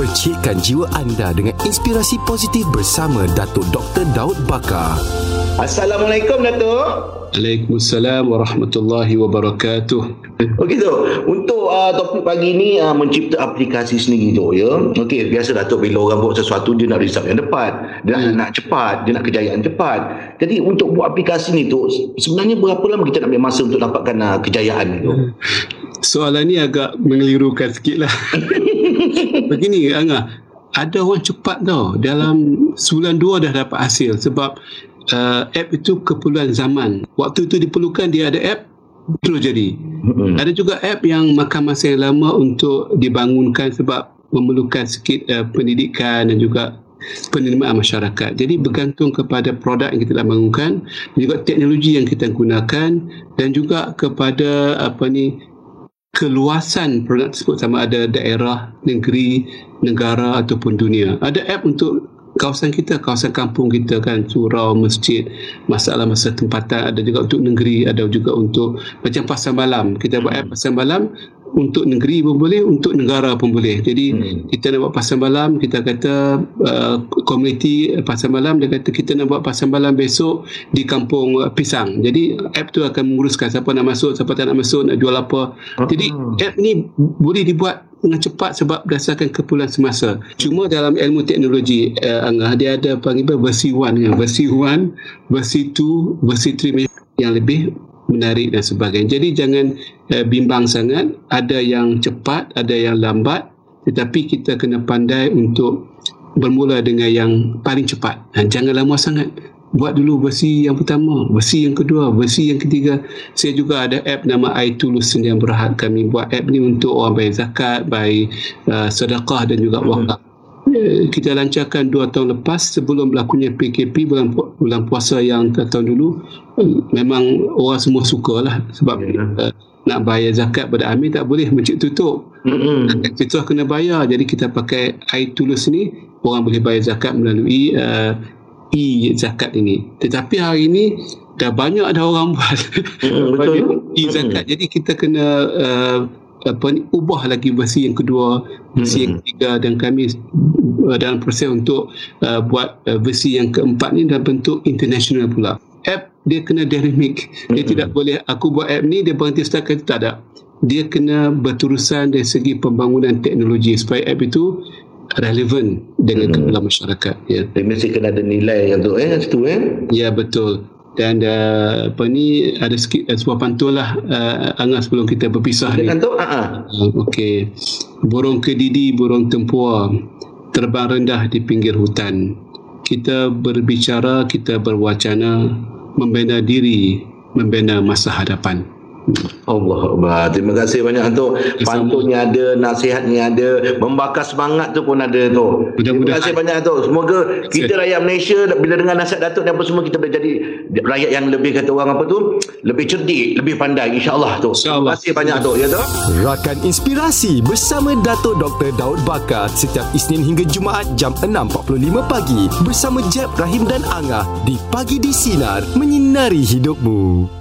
Percikkan jiwa anda dengan inspirasi positif bersama Datuk Dr. Daud Bakar. Assalamualaikum Datuk. Waalaikumsalam warahmatullahi wabarakatuh. Okey tu, untuk uh, topik pagi ni uh, mencipta aplikasi sendiri tu ya. Okey, biasa Datuk bila orang buat sesuatu dia nak result yang tepat, dia hmm. nak cepat, dia nak kejayaan cepat. Jadi untuk buat aplikasi ni tu sebenarnya berapa lama kita nak ambil masa untuk dapatkan uh, kejayaan itu? Hmm. Soalan ni agak mengelirukan sikit lah. Begini Angah, ada orang cepat tau dalam sebulan dua dah dapat hasil sebab uh, app itu keperluan zaman. Waktu itu diperlukan dia ada app terus jadi. Hmm. Ada juga app yang makan masa yang lama untuk dibangunkan sebab memerlukan sikit uh, pendidikan dan juga penerimaan masyarakat. Jadi bergantung kepada produk yang kita nak bangunkan, juga teknologi yang kita gunakan dan juga kepada apa ni keluasan produk tersebut sama ada daerah, negeri, negara ataupun dunia. Ada app untuk kawasan kita, kawasan kampung kita kan, surau, masjid, masalah masa tempatan, ada juga untuk negeri, ada juga untuk macam pasal malam. Kita buat app pasal malam, untuk negeri pun boleh, untuk negara pun boleh. Jadi hmm. kita nak buat pasal malam, kita kata uh, komuniti pasal malam, dia kata kita nak buat pasal malam besok di kampung uh, Pisang. Jadi app tu akan menguruskan siapa nak masuk, siapa tak nak masuk, nak jual apa. Hmm. Jadi app ni boleh dibuat dengan cepat sebab berdasarkan keperluan semasa. Cuma dalam ilmu teknologi uh, Angah, dia ada panggil versi 1 kan. Versi 1, versi 2, versi 3 yang lebih menarik dan sebagainya. Jadi jangan uh, bimbang sangat. Ada yang cepat, ada yang lambat. Tetapi kita kena pandai untuk bermula dengan yang paling cepat. Dan jangan lama sangat buat dulu versi yang pertama, versi yang kedua, versi yang ketiga. Saya juga ada app nama iTulus yang berhad kami buat app ni untuk orang bayar zakat, bayar uh, sedekah dan juga wakaf. Kita lancarkan dua tahun lepas sebelum berlakunya PKP bulan, bulan puasa yang tahun dulu memang orang semua suka lah sebab uh, nak bayar zakat pada Amir tak boleh masjid tutup mm-hmm. kita kena bayar jadi kita pakai iTulus ni orang boleh bayar zakat melalui uh, e-zakat ini. Tetapi hari ini dah banyak ada orang buat hmm, betul e-zakat. Hmm. Jadi kita kena uh, apa ni ubah lagi versi yang kedua, versi hmm. yang ketiga dan kami uh, dalam proses untuk uh, buat uh, versi yang keempat ni dalam bentuk international pula. App dia kena dynamic. Dia hmm. tidak boleh aku buat app ni dia berhenti setakat tak ada. Dia kena berterusan dari segi pembangunan teknologi supaya app itu relevan dengan hmm. masyarakat ya. Dia mesti kena ada nilai yang tu eh situ eh. Ya betul. Dan uh, apa ni ada sikit uh, sebuah pantun lah uh, Angah sebelum kita berpisah ni. Pantun? Uh, Okey. Burung kedidi, burung tempua terbang rendah di pinggir hutan. Kita berbicara, kita berwacana membina diri, membina masa hadapan. Allah Akbar. Terima kasih banyak untuk pantunnya ada, nasihatnya ada, membakar semangat tu pun ada tu. Terima kasih banyak tu. Semoga kita rakyat Malaysia bila dengar nasihat Datuk ni apa semua kita boleh jadi rakyat yang lebih kata orang apa tu, lebih cerdik, lebih pandai insya-Allah tu. Terima kasih banyak tu ya tu. Rakan inspirasi bersama Datuk Dr. Daud Bakar setiap Isnin hingga Jumaat jam 6.45 pagi bersama Jeb Rahim dan Angah di Pagi di Sinar menyinari hidupmu.